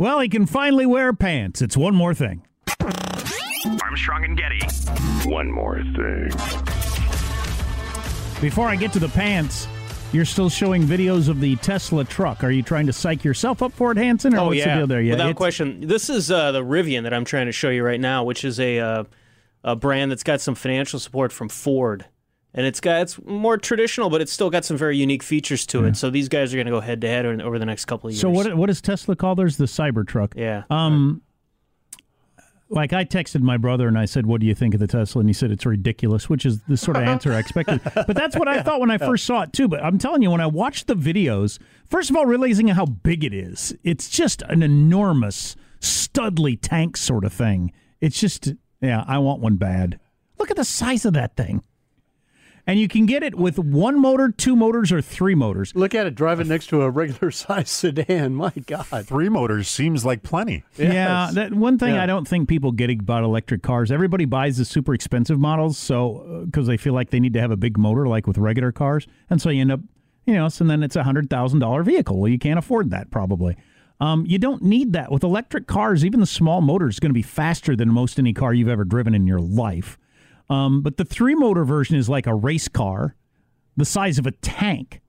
Well, he can finally wear pants. It's one more thing. Armstrong and Getty. One more thing. Before I get to the pants, you're still showing videos of the Tesla truck. Are you trying to psych yourself up for it, Hanson? Or oh what's yeah, the deal there? Yeah, without it's- question. This is uh, the Rivian that I'm trying to show you right now, which is a uh, a brand that's got some financial support from Ford, and it's got it's more traditional, but it's still got some very unique features to it. So these guys are going to go head to head over the next couple of years. So what what does Tesla call theirs? The Cybertruck. Yeah. Um, like I texted my brother and I said, "What do you think of the Tesla?" And he said, "It's ridiculous," which is the sort of answer I expected. But that's what I thought when I first saw it too. But I'm telling you, when I watched the videos, first of all, realizing how big it is, it's just an enormous Studley tank sort of thing. It's just, yeah, I want one bad. Look at the size of that thing. And you can get it with one motor, two motors, or three motors. Look at it driving next to a regular size sedan. My God. Three motors seems like plenty. Yeah, that one thing Yeah. I don't think people get about electric cars. Everybody buys the super expensive models, so because they feel like they need to have a big motor, like with regular cars, and so you end up, you know, so then it's a hundred thousand dollar vehicle. Well, you can't afford that probably. Um, you don't need that with electric cars. Even the small motor is going to be faster than most any car you've ever driven in your life. Um, but the three motor version is like a race car, the size of a tank.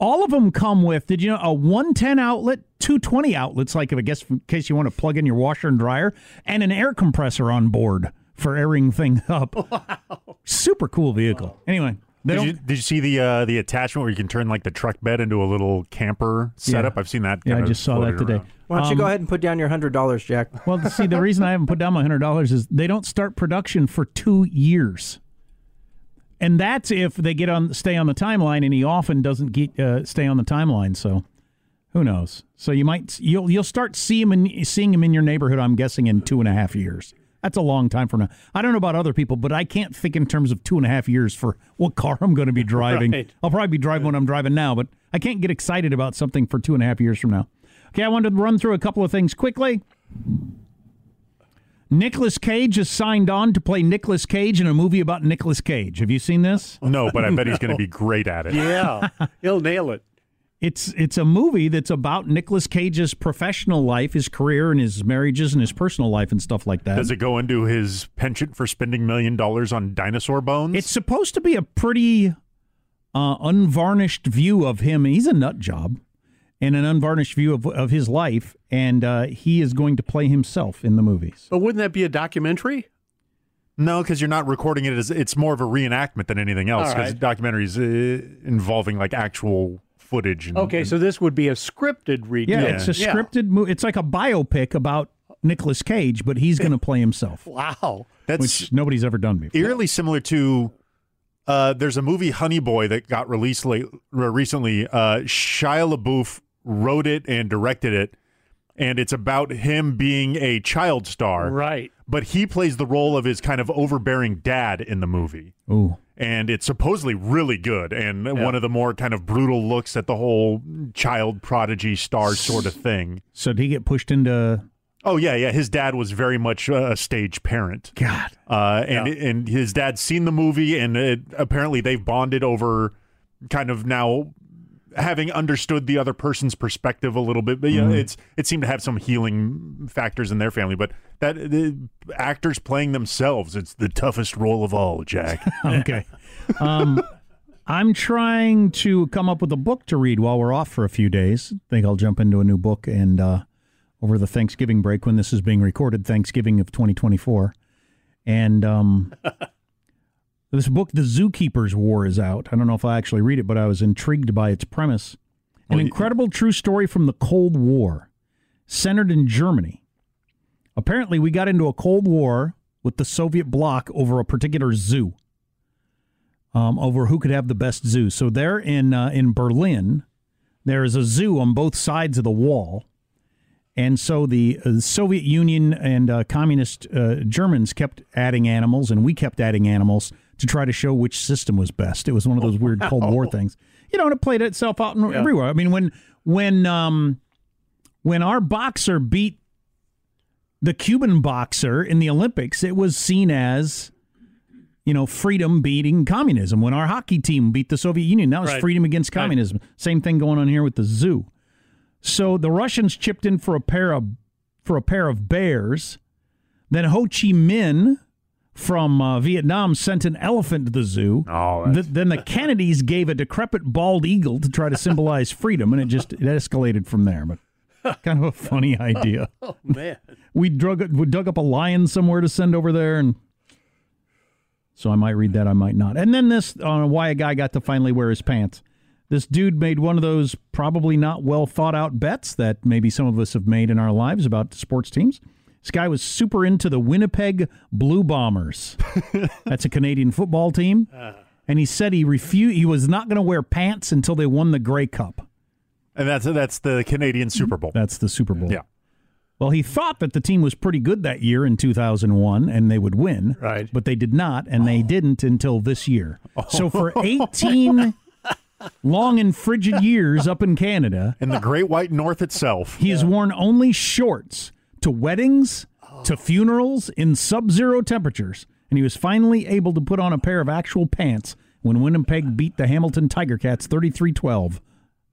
All of them come with, did you know, a 110 outlet, 220 outlets, like I guess in case you want to plug in your washer and dryer, and an air compressor on board for airing things up. Wow. Super cool vehicle. Anyway, they Did you, did you see the uh, the attachment where you can turn like the truck bed into a little camper setup? I've seen that. yeah, I just saw that today. around. Why don't you Um, go ahead and put down your hundred dollars, Jack? Well, see, the reason I haven't put down my hundred dollars is they don't start production for two years, and that's if they get on stay on the timeline, and he often doesn't get uh, stay on the timeline. So, who knows? So you might you'll you'll start see him in, seeing him in your neighborhood. I'm guessing in two and a half years. That's a long time from now. I don't know about other people, but I can't think in terms of two and a half years for what car I'm going to be driving. Right. I'll probably be driving what I'm driving now, but I can't get excited about something for two and a half years from now. Okay, I wanted to run through a couple of things quickly. Nicolas Cage has signed on to play Nicolas Cage in a movie about Nicolas Cage. Have you seen this? No, but I bet he's going to be great at it. Yeah. He'll nail it. It's it's a movie that's about Nicolas Cage's professional life, his career, and his marriages, and his personal life, and stuff like that. Does it go into his penchant for spending million dollars on dinosaur bones? It's supposed to be a pretty uh, unvarnished view of him. He's a nut job, and an unvarnished view of of his life, and uh, he is going to play himself in the movies. But wouldn't that be a documentary? no, because you're not recording it as it's more of a reenactment than anything else. Because right. documentaries uh, involving like actual footage. And, Okay, and- so this would be a scripted read. Yeah, it's a scripted movie. It's like a biopic about Nicolas Cage, but he's going to play himself, Wow. that's which nobody's ever done before. eerily similar to. Uh, there's a movie Honey Boy that got released late, uh, recently. Uh, Shia LaBeouf wrote it and directed it, and it's about him being a child star. Right. But he plays the role of his kind of overbearing dad in the movie. Ooh. And it's supposedly really good and one of the more kind of brutal looks at the whole child prodigy star sort of thing. So did he get pushed into? Oh yeah, yeah. His dad was very much a stage parent. God. Uh, and and his dad's seen the movie, and it, apparently they've bonded over kind of now having understood the other person's perspective a little bit. But yeah, it's it seemed to have some healing factors in their family. But that the actors playing themselves, it's the toughest role of all, Jack. Okay. Um, I'm trying to come up with a book to read while we're off for a few days. I think I'll jump into a new book and uh, over the Thanksgiving break when this is being recorded, Thanksgiving of 2024. And um, this book, The Zookeeper's War, is out. I don't know if I actually read it, but I was intrigued by its premise. An incredible true story from the Cold War, centered in Germany. Apparently, we got into a Cold War with the Soviet bloc over a particular zoo um, over who could have the best zoo. So there in uh, in Berlin, there is a zoo on both sides of the wall, And so the uh, Soviet Union and uh, communist uh, Germans kept adding animals, and we kept adding animals to try to show which system was best. It was one of those weird Cold War things, you know, and it played itself out in, everywhere. I mean, when when um, when our boxer beat the Cuban boxer in the Olympics, it was seen as you know freedom beating communism. When our hockey team beat the Soviet Union, that was Right. freedom against communism. Same thing going on here with the zoo. So the Russians chipped in for a pair of for a pair of bears. Then Ho Chi Minh from uh, Vietnam sent an elephant to the zoo. Oh, Th- then the Kennedys gave a decrepit bald eagle to try to symbolize freedom, and it just it escalated from there. But kind of a funny idea. Oh man. We drug we dug up a lion somewhere to send over there, and so I might read that, I might not. And then this on why a guy got to finally wear his pants. This dude made one of those probably not well thought out bets that maybe some of us have made in our lives about sports teams. This guy was super into the Winnipeg Blue Bombers. That's a Canadian football team. Uh-huh. And he said he refused. He was not going to wear pants until they won the Grey Cup. And that's that's the Canadian Super Bowl. That's the Super Bowl. Yeah. Well, he thought that the team was pretty good that year in 2001 and they would win. Right. But they did not, and they oh. didn't until this year. So oh. for 18 long and frigid years up in Canada, In the Great White North itself. he has worn only shorts to weddings, to oh. funerals in sub zero temperatures. And he was finally able to put on a pair of actual pants when Winnipeg beat the Hamilton Tiger Cats 33 12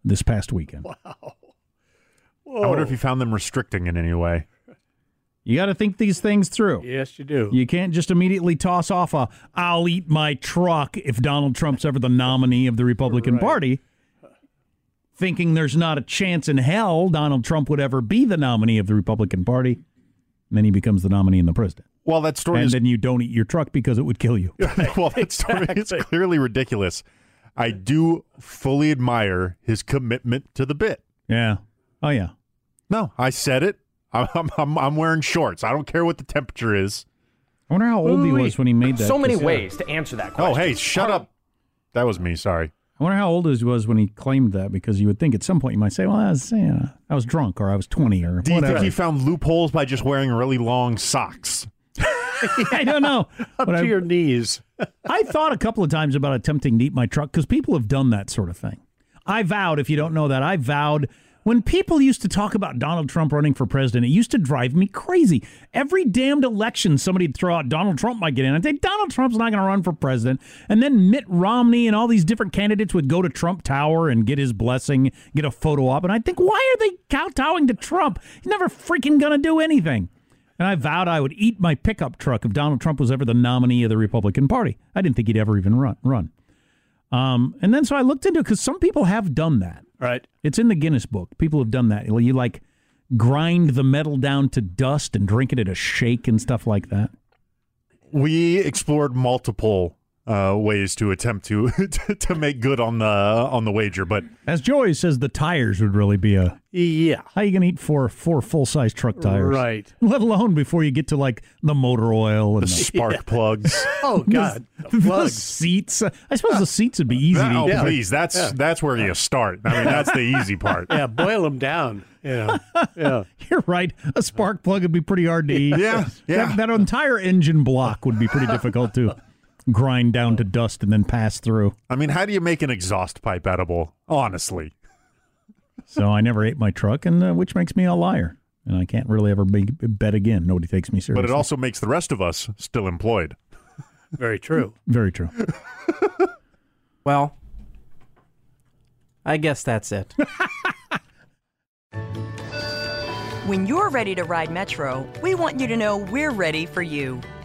this past weekend. Wow. I wonder if he found them restricting in any way. You got to think these things through. Yes, you do. You can't just immediately toss off a "I'll eat my truck" if Donald Trump's ever the nominee of the Republican Party, thinking there's not a chance in hell Donald Trump would ever be the nominee of the Republican Party. And then he becomes the nominee and the president. Well, that story And is then you don't eat your truck because it would kill you. well, that story is clearly ridiculous. I do fully admire his commitment to the bit. Yeah. Oh yeah. No, I said it. I'm, I'm, I'm, I'm wearing shorts. I don't care what the temperature is. I wonder how old he was when he made that. So many ways to answer that question. Oh, hey, shut up. That was me. Sorry. I wonder how old he was when he claimed that because you would think at some point you might say, "Well, I was, you know, I was drunk or I was 20 or Do you whatever." think he found loopholes by just wearing really long socks? I don't know. Up But to I- your knees. I thought a couple of times about attempting to eat my truck because people have done that sort of thing. I vowed, if you don't know that, I vowed when people used to talk about Donald Trump running for president, it used to drive me crazy. Every damned election, somebody'd throw out Donald Trump might get in. I'd say Donald Trump's not going to run for president. And then Mitt Romney and all these different candidates would go to Trump Tower and get his blessing, get a photo op. And I'd think, why are they kowtowing to Trump? He's never freaking going to do anything. And I vowed I would eat my pickup truck if Donald Trump was ever the nominee of the Republican Party. I didn't think he'd ever even run. Run. Um, and then so I looked into it because some people have done that. Right. It's in the Guinness book. People have done that. You like grind the metal down to dust and drink it at a shake and stuff like that. We explored multiple uh, ways to attempt to to make good on the on the wager, but As Joey says, the tires would really be a. Yeah. How you gonna eat four four full size truck tires? Right. Let alone before you get to like the motor oil and the spark plugs. Oh God. the, the plugs. seats. I suppose the seats would be easy to oh, eat. please, that's that's where you start. I mean, that's the easy part. Yeah, boil them down. Yeah. Yeah. You're right. A spark plug would be pretty hard to eat. Yeah, yeah. That, that entire engine block would be pretty difficult to grind down to dust and then pass through. I mean, how do you make an exhaust pipe edible? Honestly, So I never ate my truck, and uh, which makes me a liar. And I can't really ever be, bet again. Nobody takes me seriously. but it also makes the rest of us still employed. Very true. very true. Well, I guess that's it. When you're ready to ride Metro, we want you to know we're ready for you.